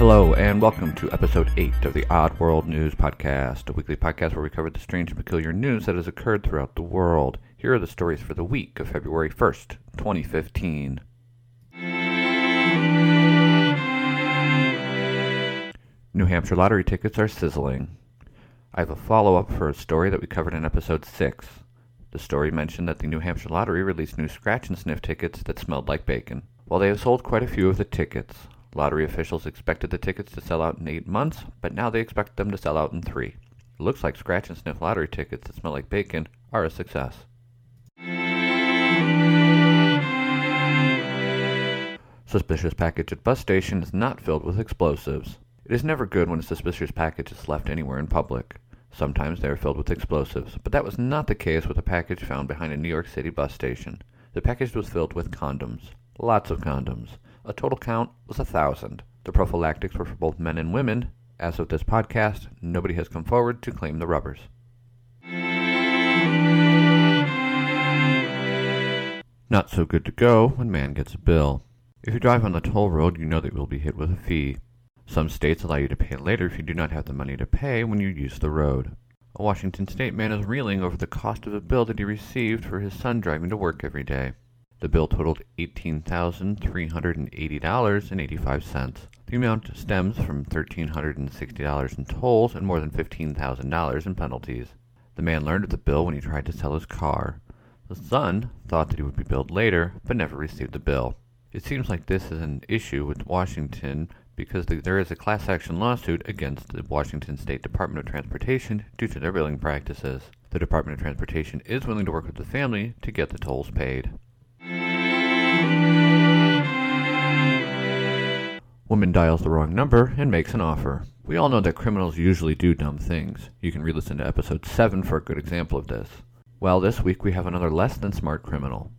Hello, and welcome to episode 8 of the Odd World News Podcast, a weekly podcast where we cover the strange and peculiar news that has occurred throughout the world. Here are the stories for the week of February 1st, 2015. New Hampshire lottery tickets are sizzling. I have a follow up for a story that we covered in episode 6. The story mentioned that the New Hampshire lottery released new scratch and sniff tickets that smelled like bacon. While they have sold quite a few of the tickets, lottery officials expected the tickets to sell out in eight months, but now they expect them to sell out in three. It looks like scratch and sniff lottery tickets that smell like bacon are a success. Suspicious package at bus station is not filled with explosives. It is never good when a suspicious package is left anywhere in public. Sometimes they are filled with explosives, but that was not the case with a package found behind a New York City bus station. The package was filled with condoms. Lots of condoms. A total count was a thousand. The prophylactics were for both men and women. As of this podcast, nobody has come forward to claim the rubbers. Not so good to go when man gets a bill. If you drive on the toll road, you know that you will be hit with a fee. Some states allow you to pay later if you do not have the money to pay when you use the road. A Washington state man is reeling over the cost of a bill that he received for his son driving to work every day. The bill totaled $18,380.85. The amount stems from $1,360 in tolls and more than $15,000 in penalties. The man learned of the bill when he tried to sell his car. The son thought that he would be billed later, but never received the bill. It seems like this is an issue with Washington because the, there is a class action lawsuit against the Washington State Department of Transportation due to their billing practices. The Department of Transportation is willing to work with the family to get the tolls paid. Woman dials the wrong number and makes an offer. We all know that criminals usually do dumb things. You can re listen to episode 7 for a good example of this. Well, this week we have another less than smart criminal.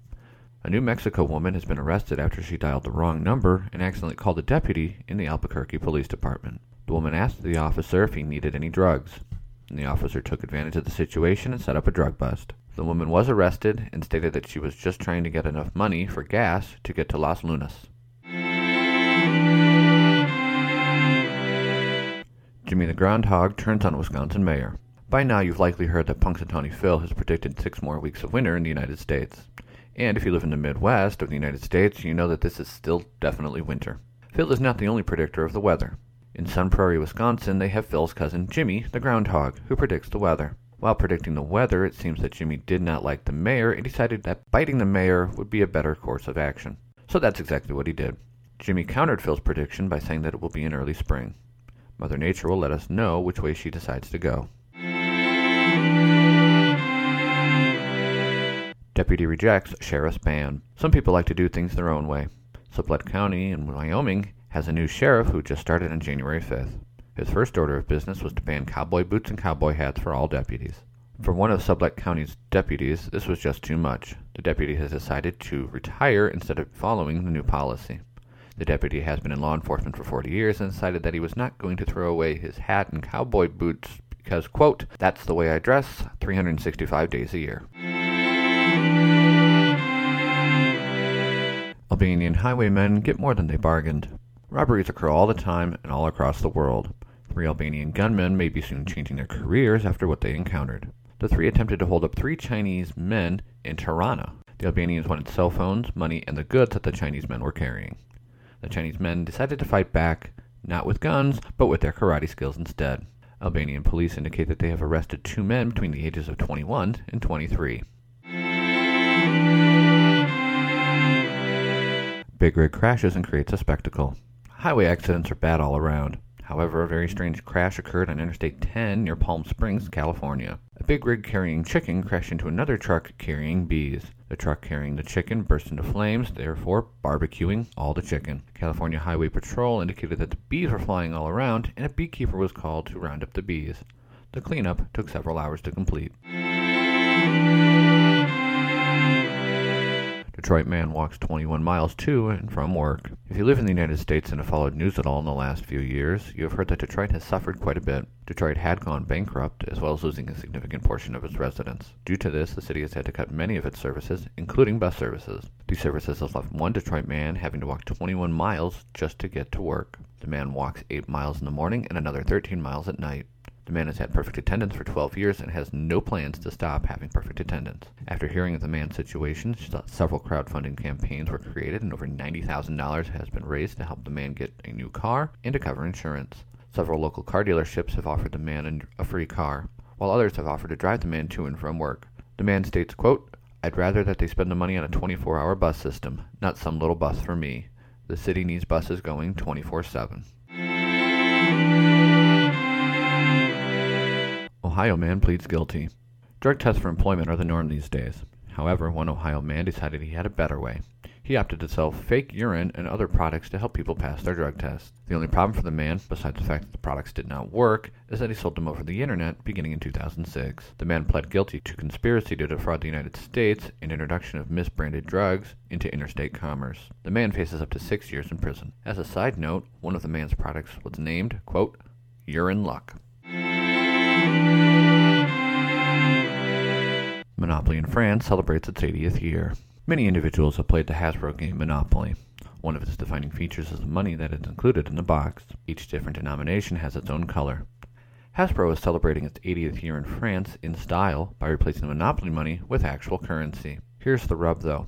A New Mexico woman has been arrested after she dialed the wrong number and accidentally called a deputy in the Albuquerque Police Department. The woman asked the officer if he needed any drugs, and the officer took advantage of the situation and set up a drug bust. The woman was arrested and stated that she was just trying to get enough money for gas to get to Las Lunas. Jimmy the Groundhog turns on Wisconsin mayor. By now, you've likely heard that Punxsutawney Phil has predicted six more weeks of winter in the United States. And if you live in the Midwest of the United States, you know that this is still definitely winter. Phil is not the only predictor of the weather. In Sun Prairie, Wisconsin, they have Phil's cousin Jimmy, the groundhog, who predicts the weather. While predicting the weather, it seems that Jimmy did not like the mayor and decided that biting the mayor would be a better course of action. So that's exactly what he did. Jimmy countered Phil's prediction by saying that it will be in early spring. Mother Nature will let us know which way she decides to go. Deputy rejects sheriff's ban. Some people like to do things their own way. Sublette County in Wyoming has a new sheriff who just started on January 5th. His first order of business was to ban cowboy boots and cowboy hats for all deputies. For one of Sublette County's deputies, this was just too much. The deputy has decided to retire instead of following the new policy. The deputy has been in law enforcement for 40 years and decided that he was not going to throw away his hat and cowboy boots because, quote, that's the way I dress 365 days a year. Albanian highwaymen get more than they bargained. Robberies occur all the time and all across the world. Three Albanian gunmen may be soon changing their careers after what they encountered. The three attempted to hold up three Chinese men in Tirana. The Albanians wanted cell phones, money, and the goods that the Chinese men were carrying. The Chinese men decided to fight back, not with guns, but with their karate skills instead. Albanian police indicate that they have arrested two men between the ages of 21 and 23. Big rig crashes and creates a spectacle. Highway accidents are bad all around. However, a very strange crash occurred on Interstate 10 near Palm Springs, California. A big rig carrying chicken crashed into another truck carrying bees. The truck carrying the chicken burst into flames, therefore barbecuing all the chicken. California Highway Patrol indicated that the bees were flying all around, and a beekeeper was called to round up the bees. The cleanup took several hours to complete. Detroit man walks 21 miles to and from work. If you live in the United States and have followed news at all in the last few years, you have heard that Detroit has suffered quite a bit. Detroit had gone bankrupt, as well as losing a significant portion of its residents. Due to this, the city has had to cut many of its services, including bus services. These services have left one Detroit man having to walk 21 miles just to get to work. The man walks 8 miles in the morning and another 13 miles at night. The man has had perfect attendance for 12 years and has no plans to stop having perfect attendance. After hearing of the man's situation, several crowdfunding campaigns were created and over $90,000 has been raised to help the man get a new car and to cover insurance. Several local car dealerships have offered the man a free car, while others have offered to drive the man to and from work. The man states, quote, I'd rather that they spend the money on a 24 hour bus system, not some little bus for me. The city needs buses going 24 7. Ohio man pleads guilty. Drug tests for employment are the norm these days. However, one Ohio man decided he had a better way. He opted to sell fake urine and other products to help people pass their drug tests. The only problem for the man, besides the fact that the products did not work, is that he sold them over the internet beginning in 2006. The man pled guilty to conspiracy to defraud the United States and introduction of misbranded drugs into interstate commerce. The man faces up to six years in prison. As a side note, one of the man's products was named, quote, Urine Luck. Monopoly in France celebrates its 80th year. Many individuals have played the Hasbro game Monopoly. One of its defining features is the money that is included in the box. Each different denomination has its own color. Hasbro is celebrating its 80th year in France in style by replacing Monopoly money with actual currency. Here's the rub though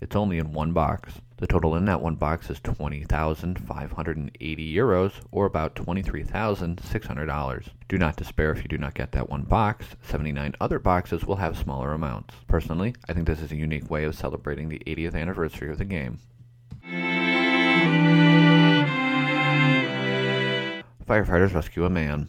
it's only in one box. The total in that one box is 20,580 euros, or about $23,600. Do not despair if you do not get that one box. 79 other boxes will have smaller amounts. Personally, I think this is a unique way of celebrating the 80th anniversary of the game. Firefighters rescue a man.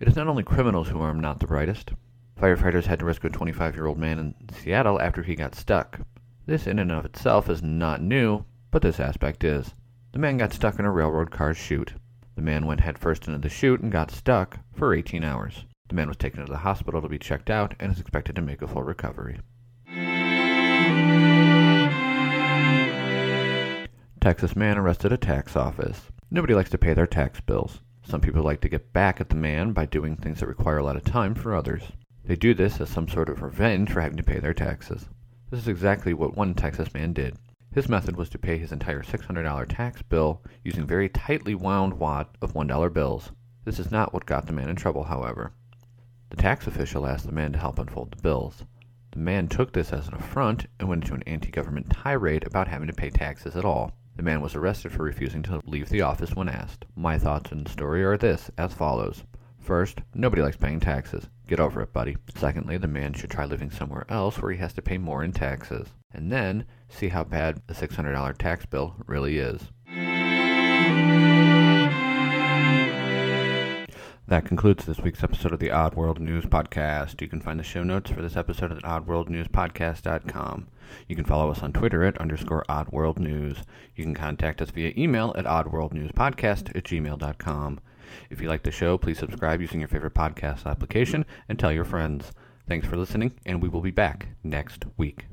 It is not only criminals who are not the brightest. Firefighters had to rescue a 25 year old man in Seattle after he got stuck. This in and of itself is not new, but this aspect is. The man got stuck in a railroad car's chute. The man went headfirst into the chute and got stuck for 18 hours. The man was taken to the hospital to be checked out and is expected to make a full recovery. Texas man arrested at tax office. Nobody likes to pay their tax bills. Some people like to get back at the man by doing things that require a lot of time for others. They do this as some sort of revenge for having to pay their taxes. This is exactly what one Texas man did. His method was to pay his entire $600 tax bill using very tightly wound wad of $1 bills. This is not what got the man in trouble, however. The tax official asked the man to help unfold the bills. The man took this as an affront and went into an anti government tirade about having to pay taxes at all. The man was arrested for refusing to leave the office when asked. My thoughts on the story are this as follows. First, nobody likes paying taxes. Get over it, buddy. Secondly, the man should try living somewhere else where he has to pay more in taxes. And then, see how bad the $600 tax bill really is. That concludes this week's episode of the Odd World News Podcast. You can find the show notes for this episode at oddworldnewspodcast.com. You can follow us on Twitter at underscore oddworldnews. You can contact us via email at oddworldnewspodcast at gmail.com. If you like the show, please subscribe using your favorite podcast application and tell your friends. Thanks for listening, and we will be back next week.